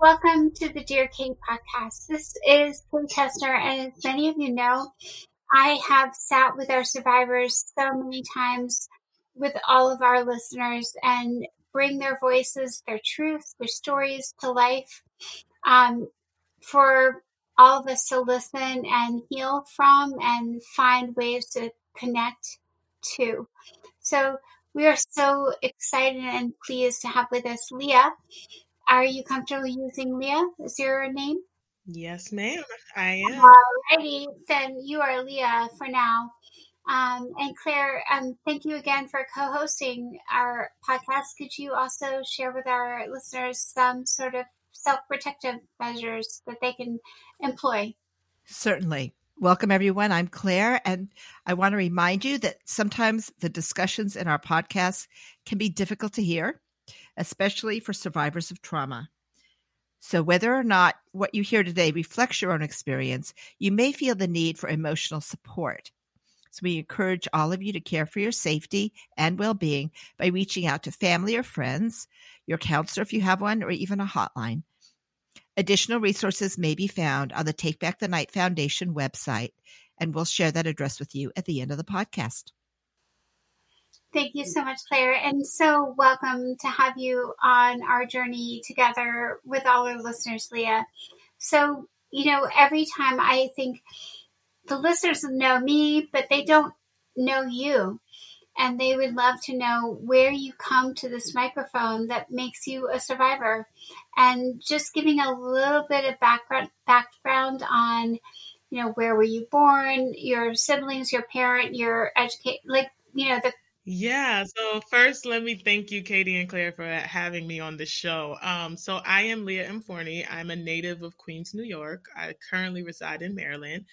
Welcome to the Dear Kate podcast. This is Kate Koestner, and as many of you know, I have sat with our survivors so many times with all of our listeners and bring their voices, their truth, their stories to life um, for all of us to listen and heal from and find ways to connect to. So we are so excited and pleased to have with us Leah. Are you comfortable using Leah as your name? Yes, ma'am. I am. Alrighty, then you are Leah for now. Um, and Claire, um, thank you again for co-hosting our podcast. Could you also share with our listeners some sort of self-protective measures that they can employ? Certainly. Welcome, everyone. I'm Claire, and I want to remind you that sometimes the discussions in our podcast can be difficult to hear, especially for survivors of trauma. So, whether or not what you hear today reflects your own experience, you may feel the need for emotional support. So, we encourage all of you to care for your safety and well being by reaching out to family or friends, your counselor if you have one, or even a hotline. Additional resources may be found on the Take Back the Night Foundation website, and we'll share that address with you at the end of the podcast. Thank you so much, Claire, and so welcome to have you on our journey together with all our listeners, Leah. So, you know, every time I think the listeners know me, but they don't know you and they would love to know where you come to this microphone that makes you a survivor and just giving a little bit of background background on you know where were you born your siblings your parent your educate like you know the yeah. So first, let me thank you, Katie and Claire, for having me on the show. Um, so I am Leah M. Forney. I'm a native of Queens, New York. I currently reside in Maryland.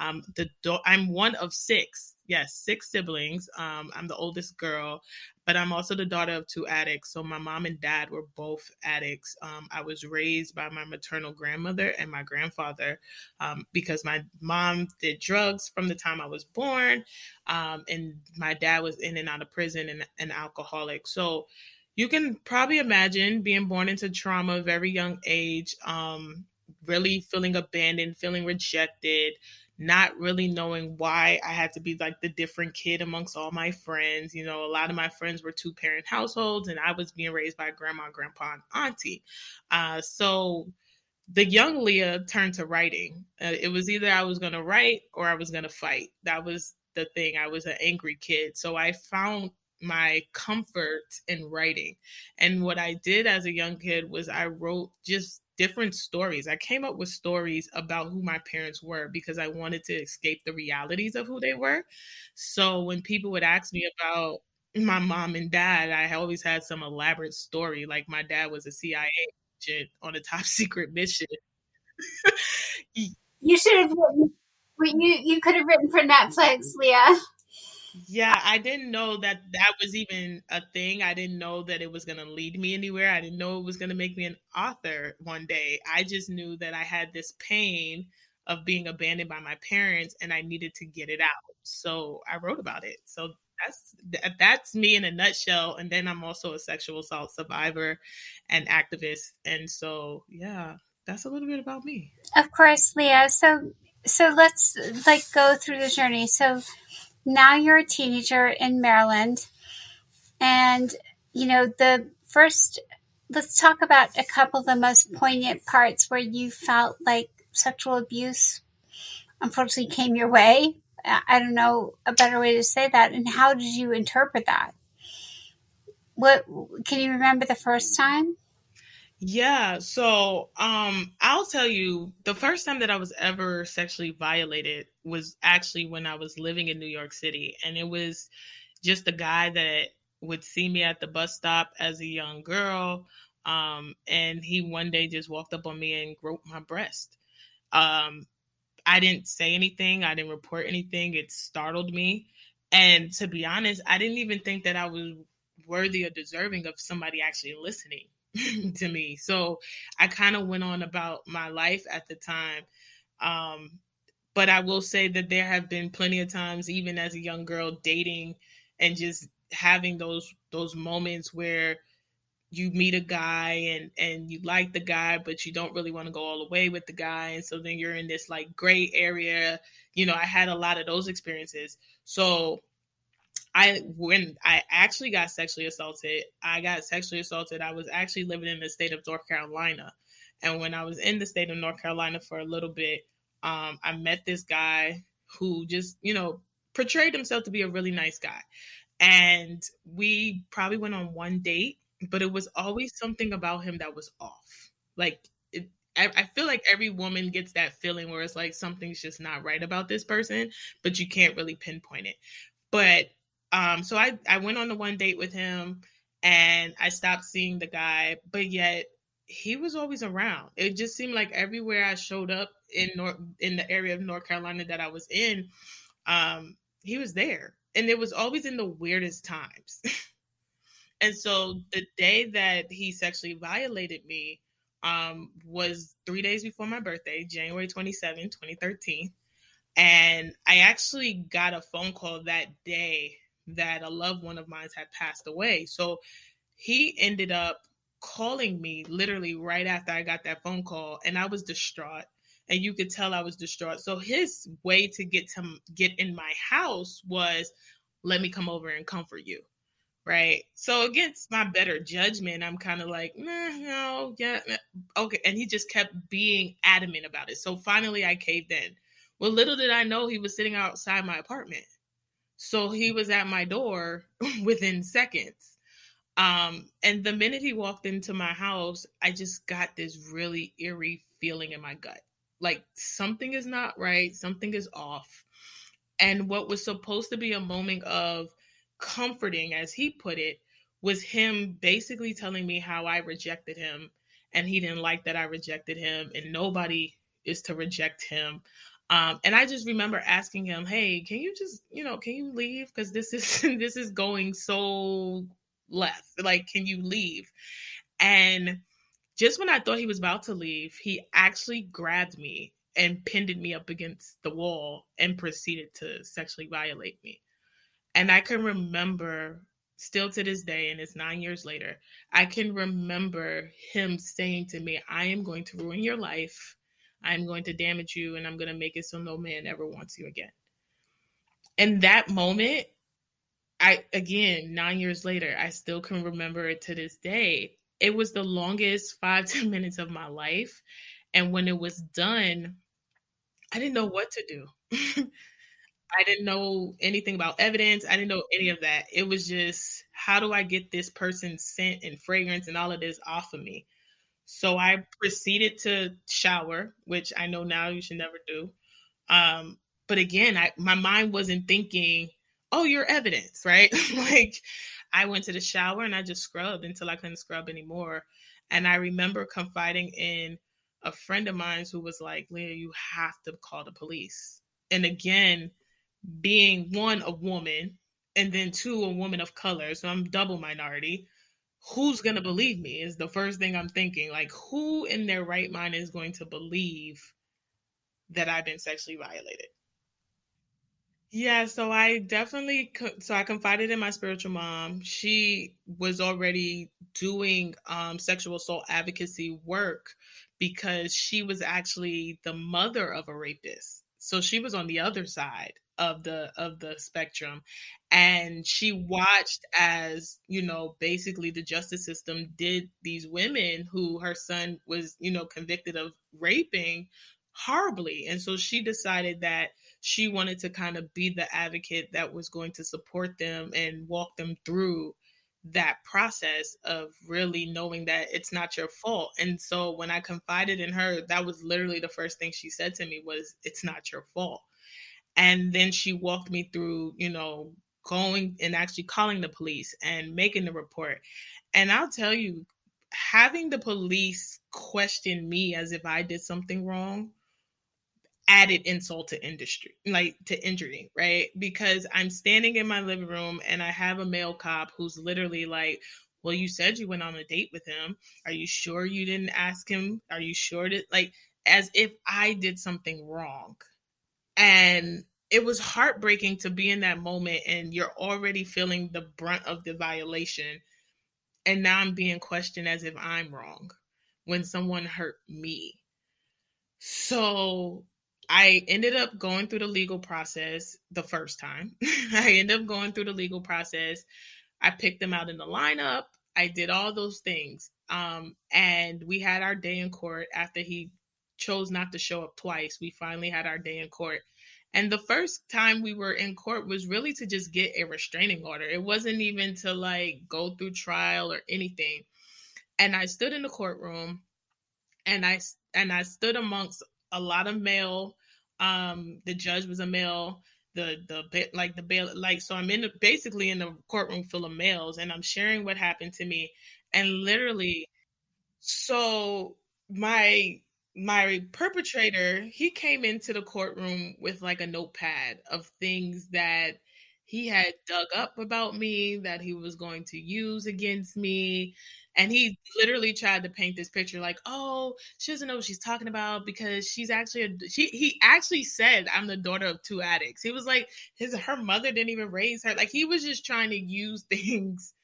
Um, the do- I'm one of six. Yes, six siblings. Um, I'm the oldest girl, but I'm also the daughter of two addicts. So my mom and dad were both addicts. Um, I was raised by my maternal grandmother and my grandfather um, because my mom did drugs from the time I was born, um, and my dad was in and out of prison and an alcoholic. So you can probably imagine being born into trauma, very young age, um, really feeling abandoned, feeling rejected not really knowing why I had to be like the different kid amongst all my friends. You know, a lot of my friends were two parent households, and I was being raised by grandma, grandpa, and auntie. Uh, so the young Leah turned to writing. Uh, it was either I was going to write or I was going to fight. That was the thing. I was an angry kid. So I found my comfort in writing. And what I did as a young kid was I wrote just different stories. I came up with stories about who my parents were because I wanted to escape the realities of who they were. So when people would ask me about my mom and dad, I always had some elaborate story. Like my dad was a CIA agent on a top secret mission. you should have written. You you could have written for Netflix, Leah. Yeah, I didn't know that that was even a thing. I didn't know that it was going to lead me anywhere. I didn't know it was going to make me an author one day. I just knew that I had this pain of being abandoned by my parents and I needed to get it out. So I wrote about it. So that's that's me in a nutshell and then I'm also a sexual assault survivor and activist and so yeah, that's a little bit about me. Of course, Leah. So so let's like go through the journey. So now you're a teenager in Maryland. And, you know, the first, let's talk about a couple of the most poignant parts where you felt like sexual abuse unfortunately came your way. I don't know a better way to say that. And how did you interpret that? What can you remember the first time? Yeah, so um I'll tell you the first time that I was ever sexually violated was actually when I was living in New York City and it was just a guy that would see me at the bus stop as a young girl um and he one day just walked up on me and groped my breast. Um I didn't say anything, I didn't report anything. It startled me and to be honest, I didn't even think that I was worthy or deserving of somebody actually listening to me. So I kind of went on about my life at the time. Um, but I will say that there have been plenty of times, even as a young girl, dating and just having those those moments where you meet a guy and and you like the guy but you don't really want to go all the way with the guy and so then you're in this like gray area you know i had a lot of those experiences so i when i actually got sexually assaulted i got sexually assaulted i was actually living in the state of north carolina and when i was in the state of north carolina for a little bit um, i met this guy who just you know portrayed himself to be a really nice guy and we probably went on one date but it was always something about him that was off. Like it, I, I feel like every woman gets that feeling where it's like something's just not right about this person, but you can't really pinpoint it. But um, so I I went on the one date with him, and I stopped seeing the guy, but yet he was always around. It just seemed like everywhere I showed up in North in the area of North Carolina that I was in, um, he was there, and it was always in the weirdest times. And so the day that he sexually violated me um, was three days before my birthday, January 27, 2013. And I actually got a phone call that day that a loved one of mine had passed away. So he ended up calling me literally right after I got that phone call, and I was distraught. And you could tell I was distraught. So his way to get to get in my house was, "Let me come over and comfort you." right? So against my better judgment, I'm kind of like, nah, no, yeah, okay. And he just kept being adamant about it. So finally, I caved in. Well, little did I know he was sitting outside my apartment. So he was at my door within seconds. Um, and the minute he walked into my house, I just got this really eerie feeling in my gut. Like something is not right, something is off. And what was supposed to be a moment of comforting, as he put it, was him basically telling me how I rejected him and he didn't like that I rejected him and nobody is to reject him. Um, and I just remember asking him, "Hey, can you just, you know, can you leave? Because this is this is going so left. Like, can you leave?" And just when I thought he was about to leave, he actually grabbed me and pinned me up against the wall and proceeded to sexually violate me. And I can remember still to this day, and it's nine years later, I can remember him saying to me, I am going to ruin your life. I'm going to damage you, and I'm going to make it so no man ever wants you again. And that moment, I, again, nine years later, I still can remember it to this day. It was the longest five, ten minutes of my life. And when it was done, I didn't know what to do. I didn't know anything about evidence. I didn't know any of that. It was just, how do I get this person's scent and fragrance and all of this off of me? So I proceeded to shower, which I know now you should never do. Um, but again, I, my mind wasn't thinking, oh, your evidence, right? like I went to the shower and I just scrubbed until I couldn't scrub anymore. And I remember confiding in a friend of mine who was like, Leah, you have to call the police. And again, being one a woman and then two a woman of color so i'm double minority who's going to believe me is the first thing i'm thinking. Like who in their right mind is going to believe that i've been sexually violated? Yeah so i definitely so i confided in my spiritual mom. She was already doing um, sexual assault advocacy work because she was actually the mother of a rapist so she was on the other side of the of the spectrum. And she watched as you know basically the justice system did these women who her son was you know convicted of raping horribly. And so she decided that she wanted to kind of be the advocate that was going to support them and walk them through that process of really knowing that it's not your fault and so when i confided in her that was literally the first thing she said to me was it's not your fault and then she walked me through, you know, going and actually calling the police and making the report. And I'll tell you, having the police question me as if I did something wrong added insult to industry, like to injury, right? Because I'm standing in my living room and I have a male cop who's literally like, well, you said you went on a date with him. Are you sure you didn't ask him? Are you sure that, like, as if I did something wrong? And it was heartbreaking to be in that moment and you're already feeling the brunt of the violation. and now I'm being questioned as if I'm wrong when someone hurt me. So I ended up going through the legal process the first time. I ended up going through the legal process. I picked them out in the lineup. I did all those things. Um, and we had our day in court after he chose not to show up twice. We finally had our day in court. And the first time we were in court was really to just get a restraining order. It wasn't even to like go through trial or anything. And I stood in the courtroom and I and I stood amongst a lot of male um the judge was a male the the like the bail like so I'm in basically in the courtroom full of males and I'm sharing what happened to me and literally so my my perpetrator he came into the courtroom with like a notepad of things that he had dug up about me that he was going to use against me and he literally tried to paint this picture like oh she doesn't know what she's talking about because she's actually a she he actually said i'm the daughter of two addicts. He was like his her mother didn't even raise her like he was just trying to use things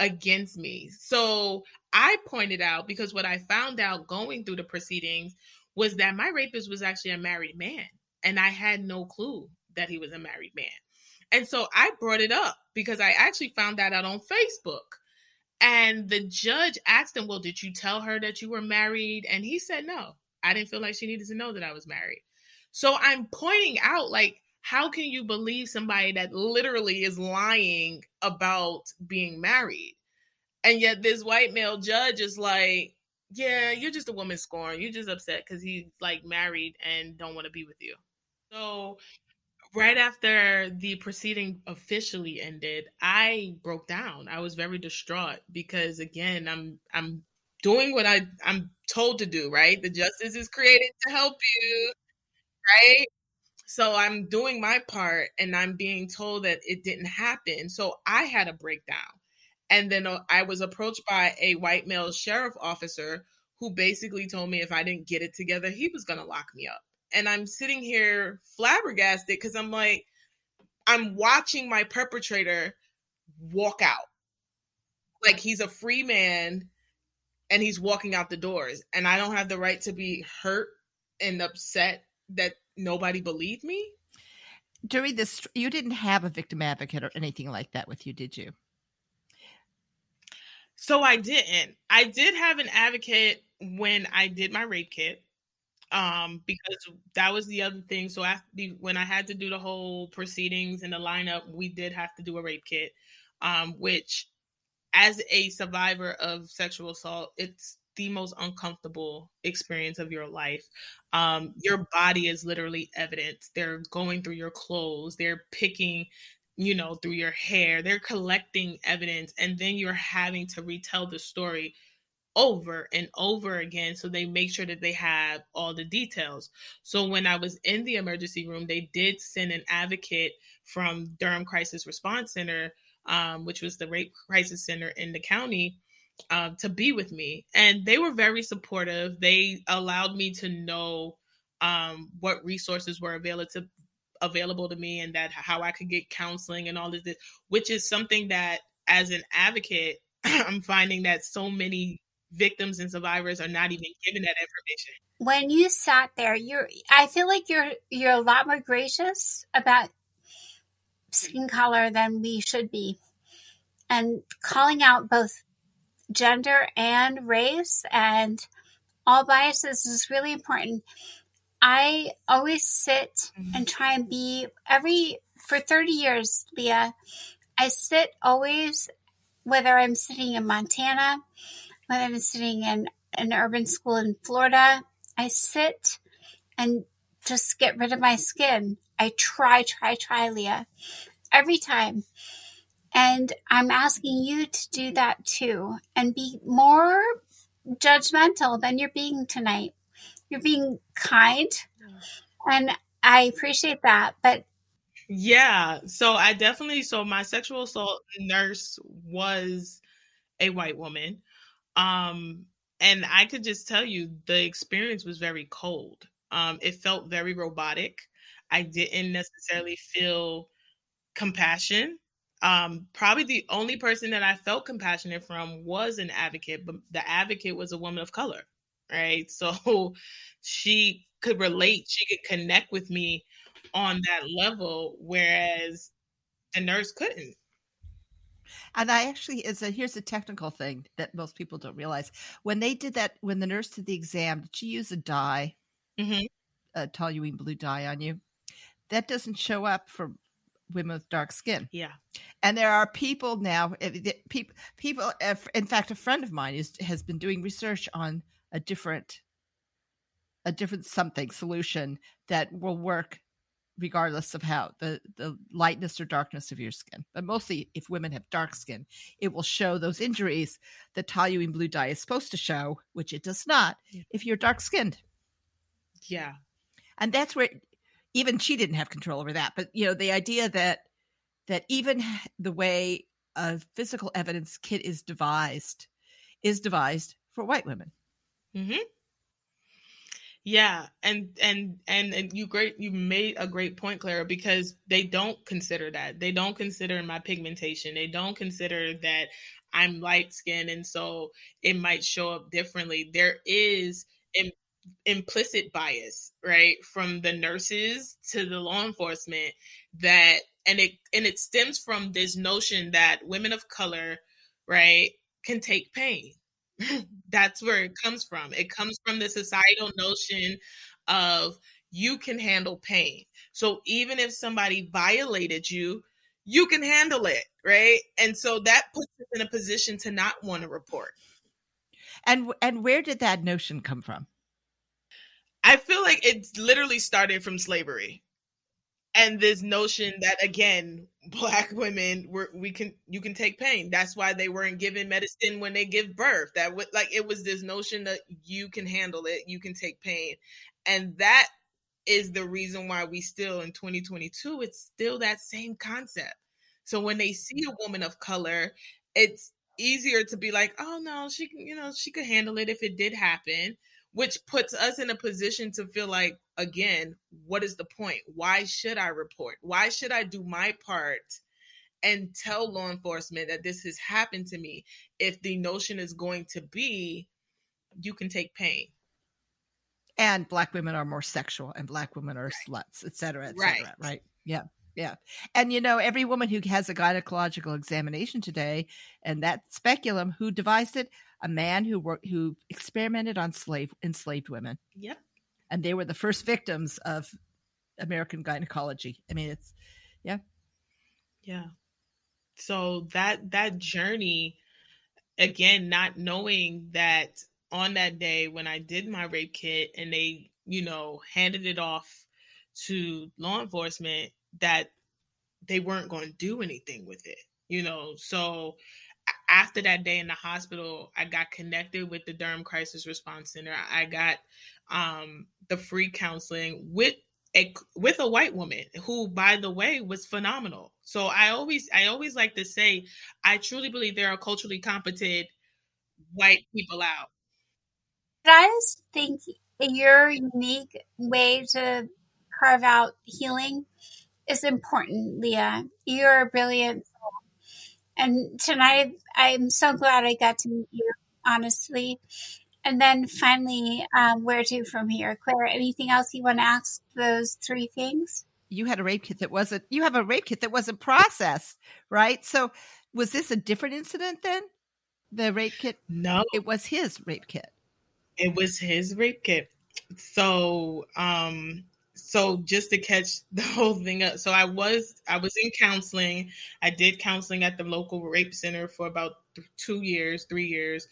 against me. So i pointed out because what i found out going through the proceedings was that my rapist was actually a married man and i had no clue that he was a married man. And so I brought it up because I actually found that out on Facebook. And the judge asked him, Well, did you tell her that you were married? And he said, No, I didn't feel like she needed to know that I was married. So I'm pointing out, like, how can you believe somebody that literally is lying about being married? And yet this white male judge is like, yeah, you're just a woman scorn. You're just upset because he's like married and don't want to be with you. So right after the proceeding officially ended, I broke down. I was very distraught because again, I'm I'm doing what I I'm told to do, right? The justice is created to help you, right? So I'm doing my part and I'm being told that it didn't happen. So I had a breakdown. And then uh, I was approached by a white male sheriff officer who basically told me if I didn't get it together, he was going to lock me up and I'm sitting here flabbergasted because I'm like, I'm watching my perpetrator walk out. Like he's a free man and he's walking out the doors. And I don't have the right to be hurt and upset that nobody believed me. During this, you didn't have a victim advocate or anything like that with you, did you? So I didn't. I did have an advocate when I did my rape kit um, because that was the other thing. So after when I had to do the whole proceedings and the lineup, we did have to do a rape kit, um, which, as a survivor of sexual assault, it's the most uncomfortable experience of your life. Um, your body is literally evidence. They're going through your clothes. They're picking you know through your hair they're collecting evidence and then you're having to retell the story over and over again so they make sure that they have all the details. So when I was in the emergency room, they did send an advocate from Durham Crisis Response Center, um, which was the rape crisis center in the county, uh, to be with me. And they were very supportive. They allowed me to know um, what resources were available to available to me and that how I could get counseling and all of this, which is something that as an advocate, I'm finding that so many victims and survivors are not even given that information. When you sat there, you're I feel like you're you're a lot more gracious about skin color than we should be. And calling out both gender and race and all biases is really important. I always sit mm-hmm. and try and be every for 30 years, Leah. I sit always whether I'm sitting in Montana when I'm sitting in an urban school in Florida, I sit and just get rid of my skin. I try, try, try, Leah, every time. And I'm asking you to do that too and be more judgmental than you're being tonight. You're being kind. And I appreciate that. But yeah, so I definitely, so my sexual assault nurse was a white woman. Um, and I could just tell you the experience was very cold. Um, it felt very robotic. I didn't necessarily feel compassion. um, probably the only person that I felt compassionate from was an advocate, but the advocate was a woman of color, right? So she could relate, she could connect with me on that level, whereas the nurse couldn't. And I actually, is a here's a technical thing that most people don't realize. When they did that, when the nurse did the exam, did she use a dye, mm-hmm. a toluidine blue dye on you? That doesn't show up for women with dark skin. Yeah. And there are people now, people, people, in fact, a friend of mine is, has been doing research on a different, a different something solution that will work regardless of how the, the lightness or darkness of your skin. But mostly if women have dark skin, it will show those injuries that toluidine blue dye is supposed to show, which it does not yeah. if you're dark skinned. Yeah. And that's where even she didn't have control over that. But you know, the idea that that even the way a physical evidence kit is devised is devised for white women. Mm-hmm. Yeah, and and and and you great you made a great point, Clara, because they don't consider that. They don't consider my pigmentation. They don't consider that I'm light skinned and so it might show up differently. There is in, implicit bias, right, from the nurses to the law enforcement that and it and it stems from this notion that women of color, right, can take pain That's where it comes from. It comes from the societal notion of you can handle pain. So even if somebody violated you, you can handle it, right? And so that puts us in a position to not want to report. And and where did that notion come from? I feel like it literally started from slavery and this notion that again black women were we can you can take pain. That's why they weren't given medicine when they give birth. That would like it was this notion that you can handle it you can take pain. And that is the reason why we still in 2022 it's still that same concept. So when they see a woman of color it's easier to be like oh no she can you know she could handle it if it did happen which puts us in a position to feel like again what is the point? Why should i report? Why should i do my part and tell law enforcement that this has happened to me if the notion is going to be you can take pain? And black women are more sexual and black women are right. sluts etc etc right. right? Yeah yeah. And you know, every woman who has a gynecological examination today, and that speculum, who devised it? a man who worked who experimented on slave enslaved women. Yep. And they were the first victims of American gynecology. I mean, it's yeah. Yeah. So that that journey again not knowing that on that day when I did my rape kit and they, you know, handed it off to law enforcement that they weren't going to do anything with it, you know. So after that day in the hospital, I got connected with the Durham Crisis Response Center. I got um, the free counseling with a with a white woman who, by the way, was phenomenal. So I always I always like to say I truly believe there are culturally competent white people out. I just think your unique way to carve out healing is important, Leah. You're a brilliant and tonight, I'm so glad I got to meet you, honestly. And then finally, um, where to from here? Claire, anything else you want to ask those three things? You had a rape kit that wasn't, you have a rape kit that wasn't processed, right? So was this a different incident then? The rape kit? No. It was his rape kit. It was his rape kit. So, um, so just to catch the whole thing up so i was i was in counseling. I did counseling at the local rape center for about two years three years.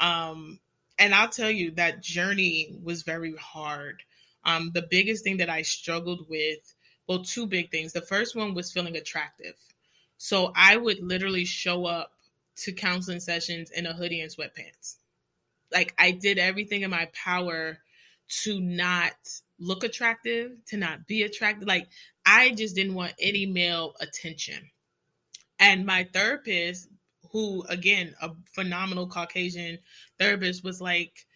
Um, and i'll tell you that journey was very hard. Um, the biggest thing that i struggled with well two big things. The first one was feeling attractive. So i would literally show up to counseling sessions in a hoodie and sweatpants. Like i did everything in my power to not look attractive, to not be attractive. Like I just didn't want any male attention. And my therapist, who again, a phenomenal Caucasian therapist, was like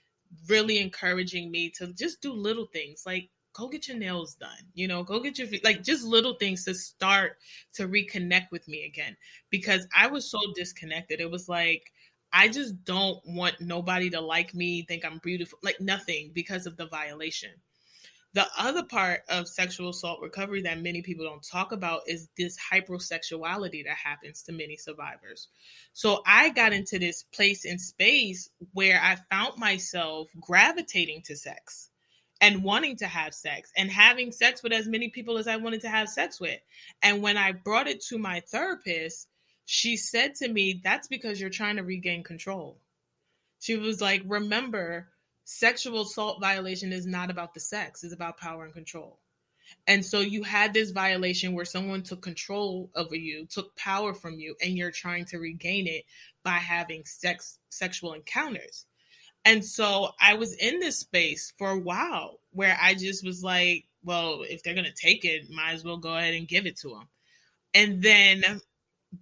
really encouraging me to just do little things like go get your nails done. You know, go get your like just little things to start to reconnect with me again because I was so disconnected. It was like I just don't want nobody to like me, think I'm beautiful, like nothing because of the violation. The other part of sexual assault recovery that many people don't talk about is this hypersexuality that happens to many survivors. So I got into this place in space where I found myself gravitating to sex and wanting to have sex and having sex with as many people as I wanted to have sex with. And when I brought it to my therapist, she said to me, That's because you're trying to regain control. She was like, Remember, sexual assault violation is not about the sex, it's about power and control. And so you had this violation where someone took control over you, took power from you, and you're trying to regain it by having sex sexual encounters. And so I was in this space for a while where I just was like, well, if they're going to take it, might as well go ahead and give it to them. And then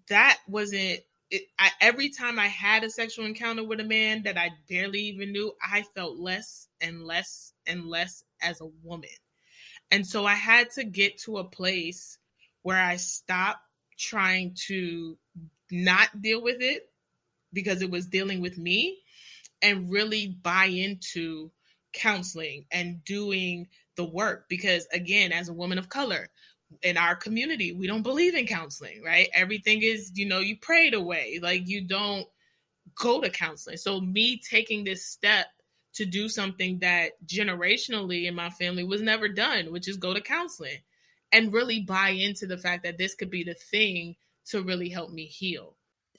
that wasn't it, I, every time I had a sexual encounter with a man that I barely even knew, I felt less and less and less as a woman. And so I had to get to a place where I stopped trying to not deal with it because it was dealing with me and really buy into counseling and doing the work. Because again, as a woman of color, in our community, we don't believe in counseling, right? Everything is, you know, you pray it away. Like you don't go to counseling. So me taking this step to do something that generationally in my family was never done, which is go to counseling and really buy into the fact that this could be the thing to really help me heal.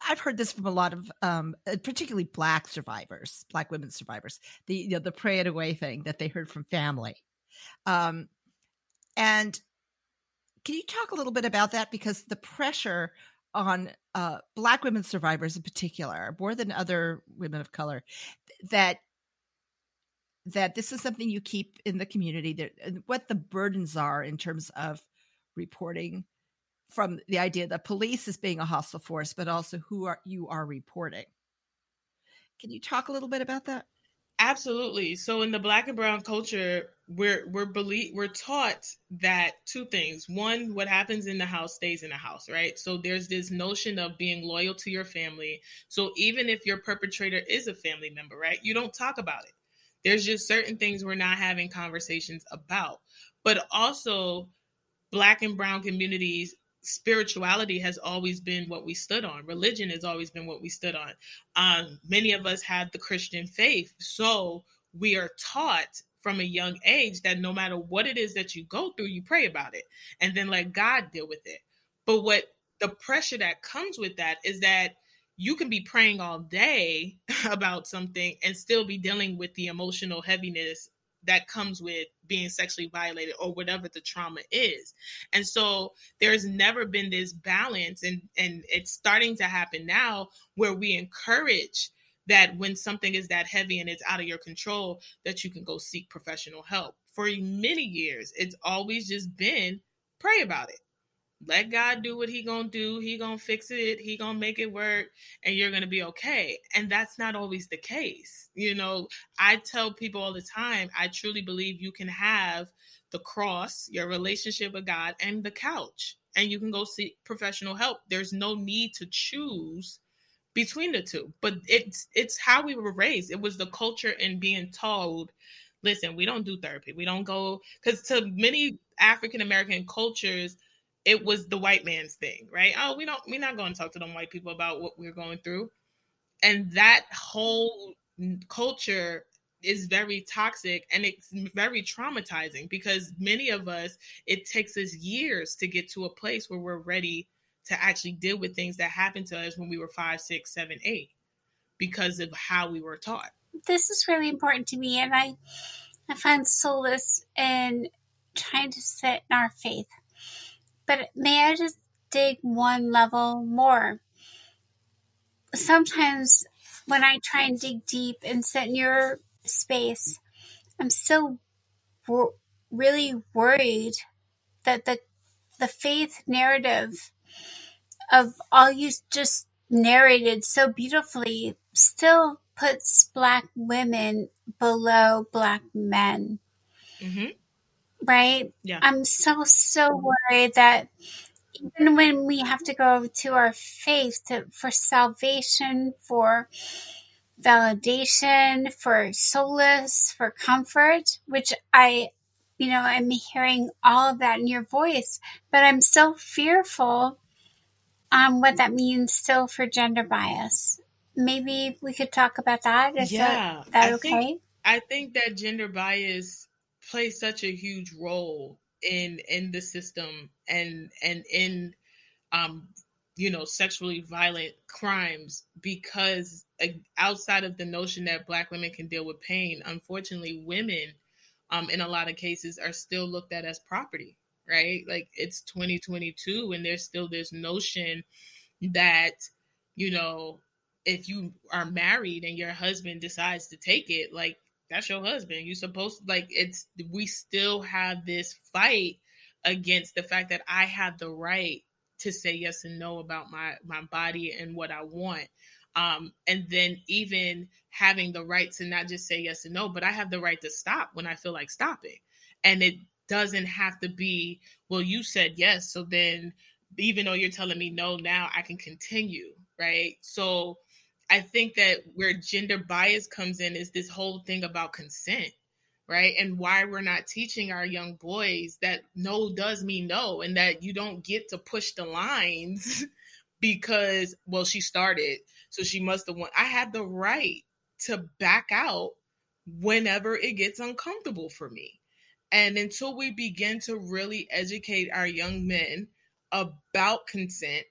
I've heard this from a lot of, um, uh, particularly Black survivors, Black women survivors. The you know the pray it away thing that they heard from family, um, and can you talk a little bit about that? Because the pressure on uh, Black women survivors in particular, more than other women of color, that that this is something you keep in the community. That what the burdens are in terms of reporting from the idea that police is being a hostile force, but also who are you are reporting. Can you talk a little bit about that? Absolutely. So in the black and brown culture, we're we're believe we're taught that two things. One, what happens in the house stays in the house, right? So there's this notion of being loyal to your family. So even if your perpetrator is a family member, right? You don't talk about it. There's just certain things we're not having conversations about. But also black and brown communities spirituality has always been what we stood on. Religion has always been what we stood on. Um, many of us have the Christian faith. So we are taught from a young age that no matter what it is that you go through, you pray about it and then let God deal with it. But what the pressure that comes with that is that you can be praying all day about something and still be dealing with the emotional heaviness that comes with being sexually violated or whatever the trauma is. And so there's never been this balance and and it's starting to happen now where we encourage that when something is that heavy and it's out of your control that you can go seek professional help. For many years it's always just been pray about it let God do what he going to do. He going to fix it. He going to make it work and you're going to be okay. And that's not always the case. You know, I tell people all the time, I truly believe you can have the cross, your relationship with God and the couch and you can go seek professional help. There's no need to choose between the two. But it's it's how we were raised. It was the culture and being told, listen, we don't do therapy. We don't go cuz to many African American cultures it was the white man's thing, right? Oh, we don't we're not going to talk to them white people about what we're going through. And that whole culture is very toxic and it's very traumatizing because many of us it takes us years to get to a place where we're ready to actually deal with things that happened to us when we were five, six, seven, eight, because of how we were taught. This is really important to me, and I I find solace in trying to sit in our faith but may I just dig one level more? Sometimes when I try and dig deep and sit in your space, I'm still wor- really worried that the the faith narrative of all you just narrated so beautifully still puts black women below black men. Mm-hmm. Right? Yeah. I'm so, so worried that even when we have to go to our faith to, for salvation, for validation, for solace, for comfort, which I, you know, I'm hearing all of that in your voice, but I'm still fearful um, what that means still for gender bias. Maybe we could talk about that. Is yeah, that, that okay? think I think that gender bias plays such a huge role in in the system and and in um you know sexually violent crimes because uh, outside of the notion that black women can deal with pain unfortunately women um in a lot of cases are still looked at as property right? Like it's 2022 and there's still this notion that you know if you are married and your husband decides to take it like that's your husband. You supposed like it's we still have this fight against the fact that i have the right to say yes and no about my my body and what i want. Um and then even having the right to not just say yes and no but i have the right to stop when i feel like stopping. And it doesn't have to be well you said yes so then even though you're telling me no now i can continue right? So I think that where gender bias comes in is this whole thing about consent, right? And why we're not teaching our young boys that no does mean no and that you don't get to push the lines because, well, she started, so she must have won. I have the right to back out whenever it gets uncomfortable for me. And until we begin to really educate our young men about consent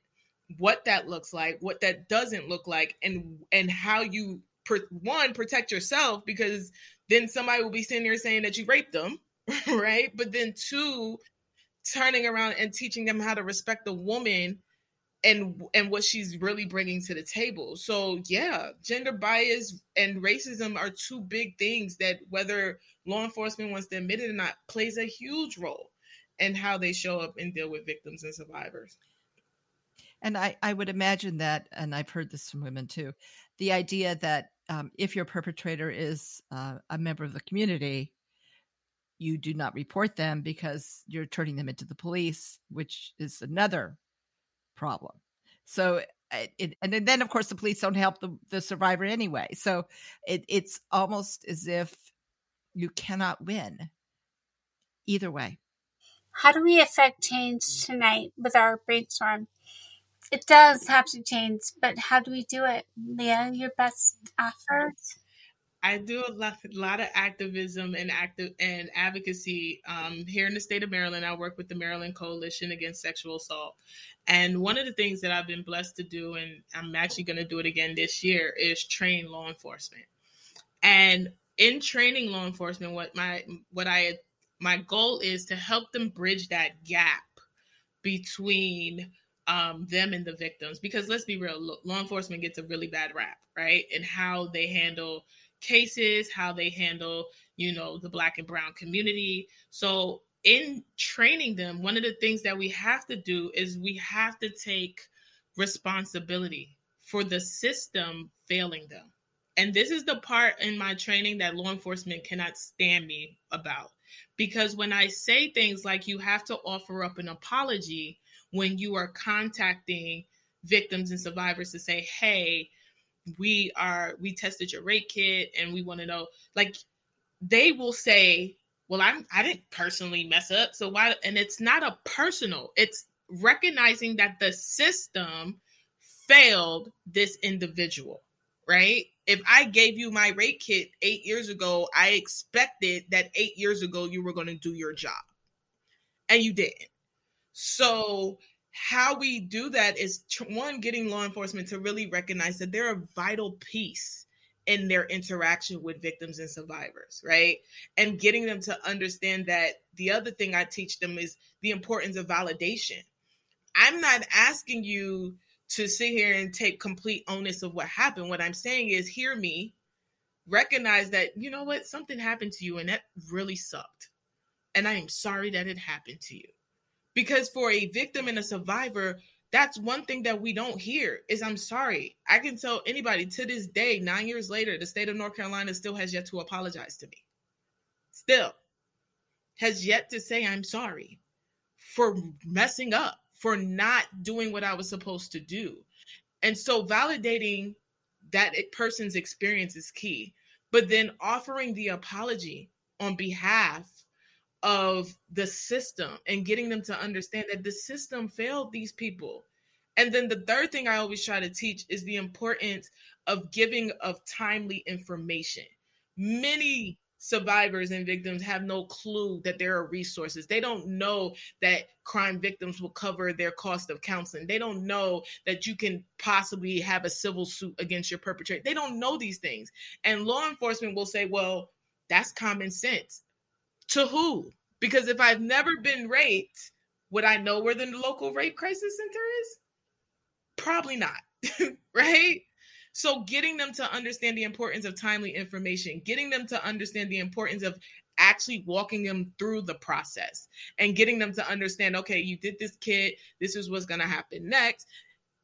what that looks like, what that doesn't look like, and and how you per, one protect yourself because then somebody will be sitting there saying that you raped them, right? But then two, turning around and teaching them how to respect the woman and and what she's really bringing to the table. So yeah, gender bias and racism are two big things that whether law enforcement wants to admit it or not plays a huge role in how they show up and deal with victims and survivors. And I, I would imagine that, and I've heard this from women too, the idea that um, if your perpetrator is uh, a member of the community, you do not report them because you're turning them into the police, which is another problem. So, it, and then of course the police don't help the, the survivor anyway. So it, it's almost as if you cannot win either way. How do we affect change tonight with our brainstorm? It does have to change, but how do we do it, Leah? Your best efforts. I do a lot, a lot of activism and active and advocacy um, here in the state of Maryland. I work with the Maryland Coalition Against Sexual Assault, and one of the things that I've been blessed to do, and I'm actually going to do it again this year, is train law enforcement. And in training law enforcement, what my what I my goal is to help them bridge that gap between um, them and the victims. Because let's be real law enforcement gets a really bad rap right? And how they handle cases how they handle you know the black and brown community. So in training them one of the things that we have to do is we have to take responsibility for the system failing them. And this is the part in my training that law enforcement cannot stand me about. Because when i say things like you have to offer up an apology when you are contacting victims and survivors to say, hey, we are we tested your rape kit and we want to know like they will say well i'm i didn't personally mess up so why and it's not a personal it's recognizing that the system failed this individual right? If i gave you my rape kit eight years ago i expected that eight years ago you were going to do your job and you didn't so, how we do that is one, getting law enforcement to really recognize that they're a vital piece in their interaction with victims and survivors, right? And getting them to understand that the other thing I teach them is the importance of validation. I'm not asking you to sit here and take complete onus of what happened. What I'm saying is, hear me, recognize that, you know what, something happened to you and that really sucked. And I am sorry that it happened to you because for a victim and a survivor that's one thing that we don't hear is i'm sorry. I can tell anybody to this day nine years later the state of north carolina still has yet to apologize to me. Still has yet to say, I'm sorry for messing up, for not doing what I was supposed to do. And so validating that person's experience is key, but then offering the apology on behalf of the system and getting them to understand that the system failed these people. And then the third thing I always try to teach is the importance of giving of timely information. Many survivors and victims have no clue that there are resources. They don't know that crime victims will cover their cost of counseling. They don't know that you can possibly have a civil suit against your perpetrator. They don't know these things. And law enforcement will say, well, that's common sense. To who? Because if I've never been raped, would I know where the local rape crisis center is? Probably not. right? So, getting them to understand the importance of timely information, getting them to understand the importance of actually walking them through the process and getting them to understand okay, you did this kit, this is what's going to happen next.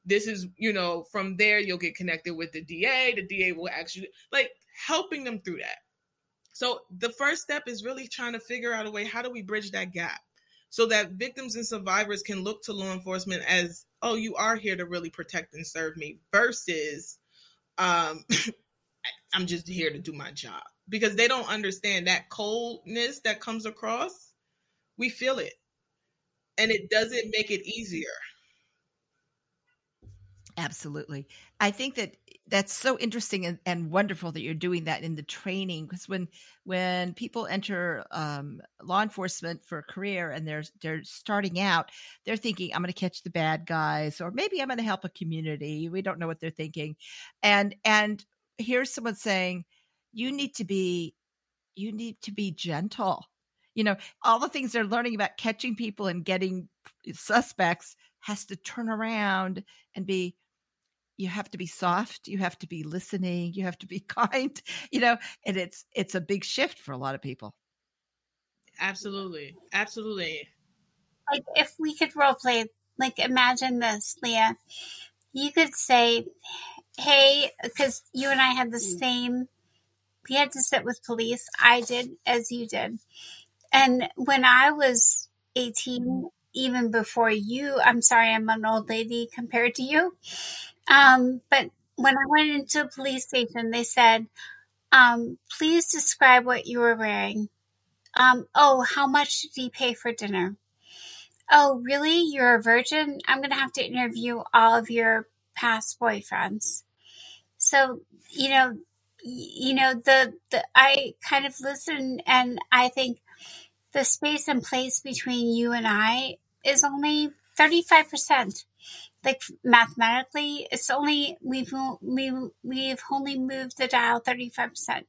This is, you know, from there, you'll get connected with the DA. The DA will actually like helping them through that. So, the first step is really trying to figure out a way how do we bridge that gap? so that victims and survivors can look to law enforcement as, oh, you are here to really protect and serve me, versus um, I'm just here to do my job because they don't understand that coldness that comes across. We feel it, and it doesn't make it easier. Absolutely. I think that that's so interesting and, and wonderful that you're doing that in the training because when when people enter um, law enforcement for a career and they're they're starting out, they're thinking I'm going to catch the bad guys or maybe I'm going to help a community. We don't know what they're thinking, and and here's someone saying you need to be you need to be gentle. You know all the things they're learning about catching people and getting suspects has to turn around and be you have to be soft you have to be listening you have to be kind you know and it's it's a big shift for a lot of people. Absolutely absolutely. Like if we could role play like imagine this leah. You could say hey because you and i had the mm. same we had to sit with police i did as you did. And when i was 18 even before you i'm sorry i'm an old lady compared to you um, but when I went into a police station, they said, um, please describe what you were wearing. Um, oh, how much did you pay for dinner? Oh, really? You're a virgin? I'm going to have to interview all of your past boyfriends. So, you know, you know, the, the, I kind of listen and I think the space and place between you and I is only 35% like mathematically, it's only we've we we've only moved the dial thirty five percent.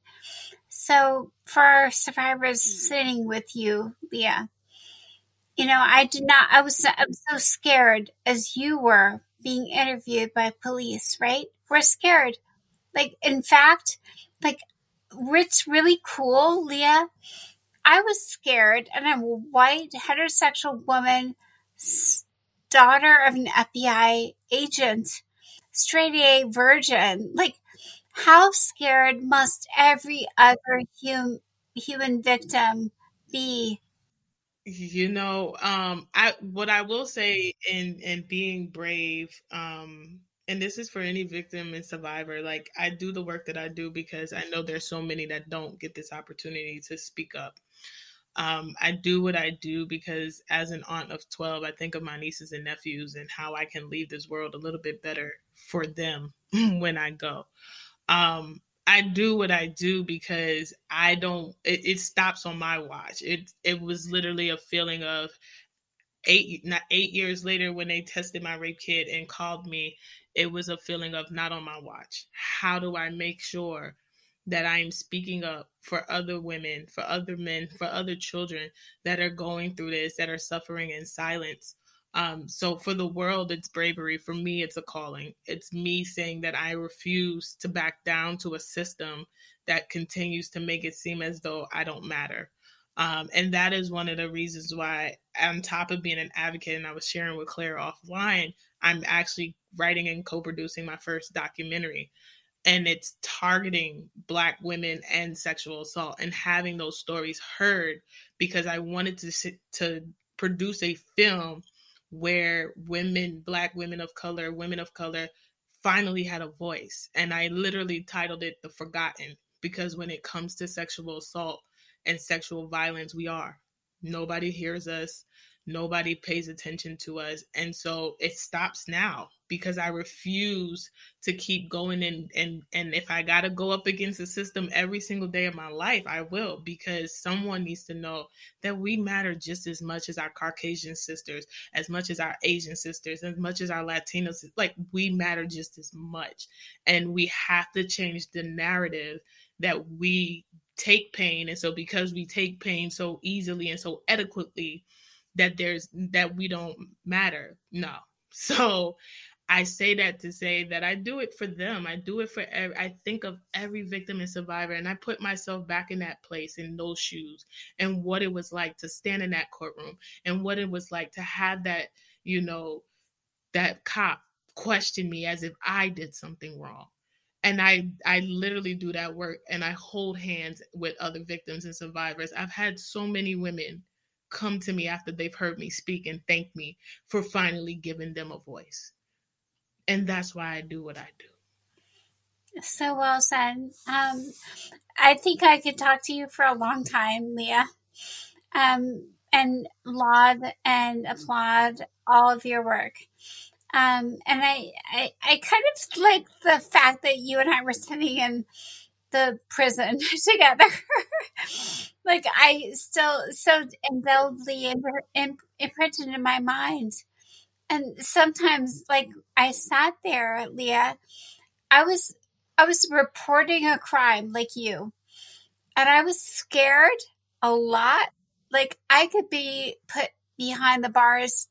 So for survivors sitting with you, Leah, you know, I did not. I was I was so scared as you were being interviewed by police. Right? We're scared. Like in fact, like it's really cool, Leah. I was scared, and I'm a white heterosexual woman daughter of an FBI agent, straight A virgin. Like, how scared must every other hum- human victim be? You know, um, I what I will say in in being brave, um, and this is for any victim and survivor. Like, I do the work that I do because I know there's so many that don't get this opportunity to speak up. Um, I do what I do because as an aunt of 12, I think of my nieces and nephews and how I can leave this world a little bit better for them when I go. Um, I do what I do because I don't, it, it stops on my watch. It, it was literally a feeling of eight, not eight years later when they tested my rape kit and called me, it was a feeling of not on my watch. How do I make sure that I am speaking up for other women, for other men, for other children that are going through this, that are suffering in silence. Um, so for the world, it's bravery. For me, it's a calling. It's me saying that I refuse to back down to a system that continues to make it seem as though I don't matter. Um, and that is one of the reasons why, on top of being an advocate, and I was sharing with Claire offline, I'm actually writing and co producing my first documentary and it's targeting black women and sexual assault and having those stories heard because I wanted to to produce a film where women, black women of color, women of color finally had a voice. And I literally titled it The Forgotten because when it comes to sexual assault and sexual violence, we are. Nobody hears us nobody pays attention to us. And so it stops now because i refuse to keep going and and and if i got to go up against the system every single day of my life i will because someone needs to know that we matter just as much as our caucasian sisters as much as our asian sisters as much as our latinos like we matter just as much. And we have to change the narrative that we take pain. And so because we take pain so easily and so adequately that there's that we don't matter. No. So I say that to say that I do it for them. I do it for every, I think of every victim and survivor and I put myself back in that place in those shoes and what it was like to stand in that courtroom and what it was like to have that, you know, that cop question me as if I did something wrong. And I I literally do that work and I hold hands with other victims and survivors. I've had so many women come to me after they've heard me speak and thank me for finally giving them a voice. And that's why I do what I do. So well said. Um, I think I could talk to you for a long time, Leah, um, and laud and applaud all of your work. Um, and I, I, I kind of like the fact that you and I were sitting in the prison together. Like I still so indelibly imprinted in my mind. And sometimes, like I sat there, Leah, I was I was reporting a crime like you, and I was scared a lot. Like I could be put behind the bars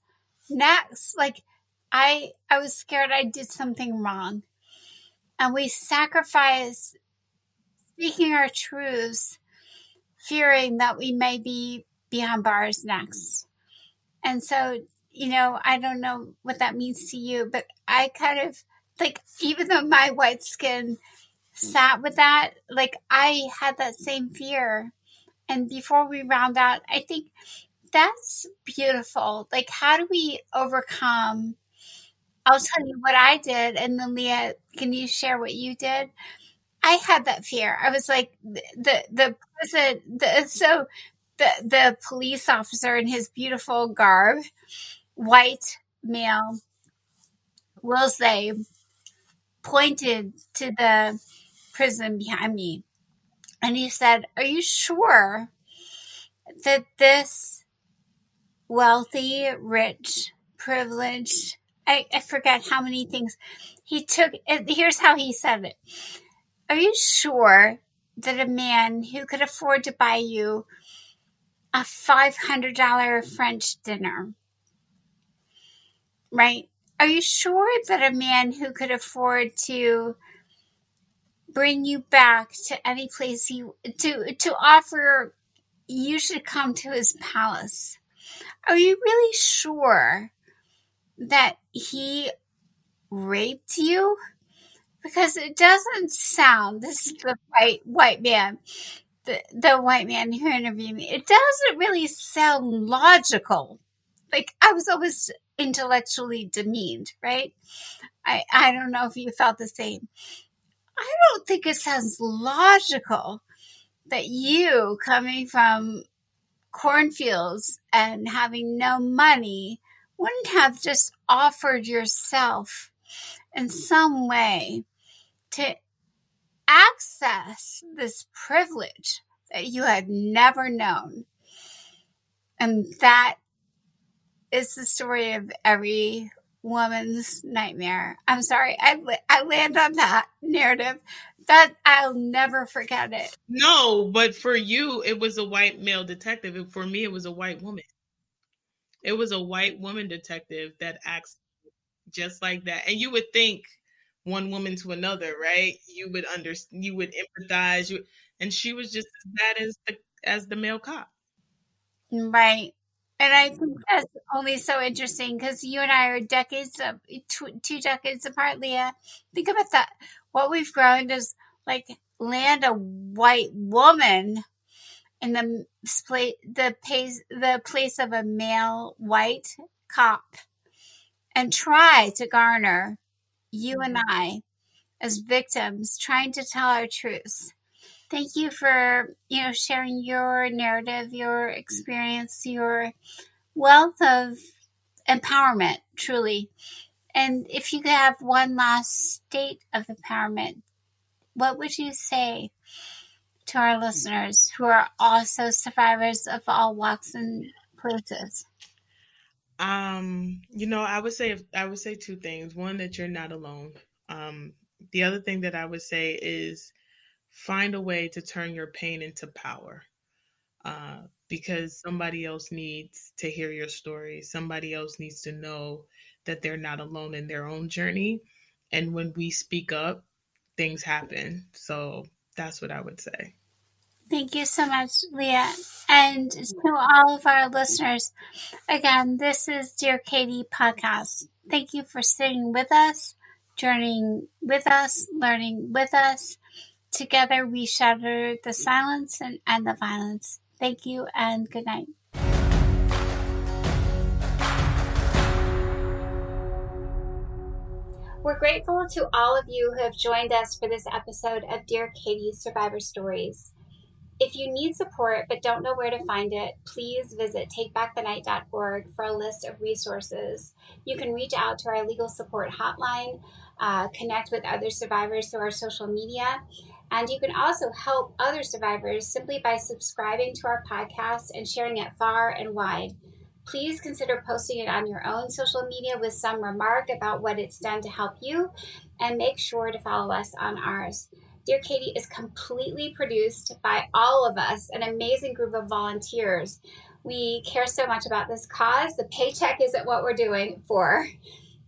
next. Like I I was scared I did something wrong, and we sacrificed speaking our truths, fearing that we may be behind bars next. And so, you know, I don't know what that means to you, but I kind of like, even though my white skin sat with that, like I had that same fear. And before we round out, I think that's beautiful. Like, how do we overcome? I'll tell you what I did, and then Leah, can you share what you did? I had that fear. I was like the the the so the the police officer in his beautiful garb, white male, will say, pointed to the prison behind me, and he said, "Are you sure that this wealthy, rich, privileged?" I, I forget how many things he took. Here's how he said it are you sure that a man who could afford to buy you a $500 French dinner, right? Are you sure that a man who could afford to bring you back to any place he to to offer you should come to his palace? Are you really sure that he raped you? Because it doesn't sound this is the white white man the, the white man who interviewed me. It doesn't really sound logical. Like i was always intellectually demeaned right? I i don't know if you felt the same. I don't think it sounds logical that you coming from cornfields and having no money wouldn't have just offered yourself in some way to access this privilege that you had never known. And that is the story of every woman's nightmare. I'm sorry, I, I land on that narrative. That I'll never forget it. No, but for you, it was a white male detective. And For me, it was a white woman. It was a white woman detective that acts just like that. And you would think one woman to another, right? You would under you would empathize. You and she was just as bad as the as the male cop. Right. And I think that's only so interesting because you and I are decades of two, two decades apart, Leah. Think about that. What we've grown is like land a white woman in the the place the place of a male white cop and try to garner you and. I as victims trying to tell our truths. Thank you for, you know, sharing your narrative, your experience, your wealth of empowerment, truly. And if you could have one last state of empowerment, what would you say to our listeners who are also survivors of all walks and places? Um, you know, I would say I would say two things. One, that you're not alone. Um, the other thing that I would say is find a way to turn your pain into power. Uh, because somebody else needs to hear your story. Somebody else needs to know that they're not alone in their own journey. And when we speak up, things happen. So that's what I would say. Thank you so much, Leah. And to all of our listeners, again, this is Dear Katie podcast. Thank you for sitting with us, journeying with us, learning with us. Together we shatter the silence and end the violence. Thank you and good night. We're grateful to all of you who have joined us for this episode of Dear Katie's Survivor Stories. If you need support but don't know where to find it, please visit takebackthenight.org for a list of resources. You can reach out to our legal support hotline, uh, connect with other survivors through our social media, and you can also help other survivors simply by subscribing to our podcast and sharing it far and wide. Please consider posting it on your own social media with some remark about what it's done to help you, and make sure to follow us on ours. Dear Katie is completely produced by all of us, an amazing group of volunteers. We care so much about this cause. The paycheck isn't what we're doing for.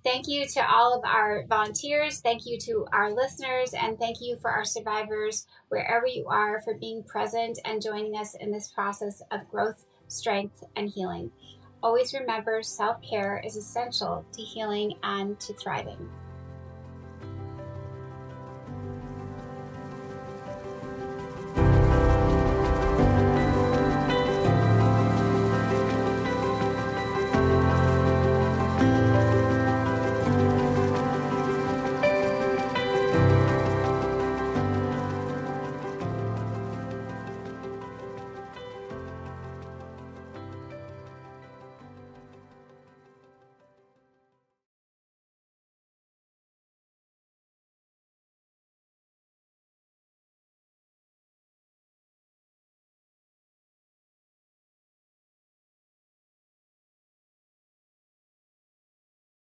Thank you to all of our volunteers. Thank you to our listeners. And thank you for our survivors, wherever you are, for being present and joining us in this process of growth, strength, and healing. Always remember self care is essential to healing and to thriving.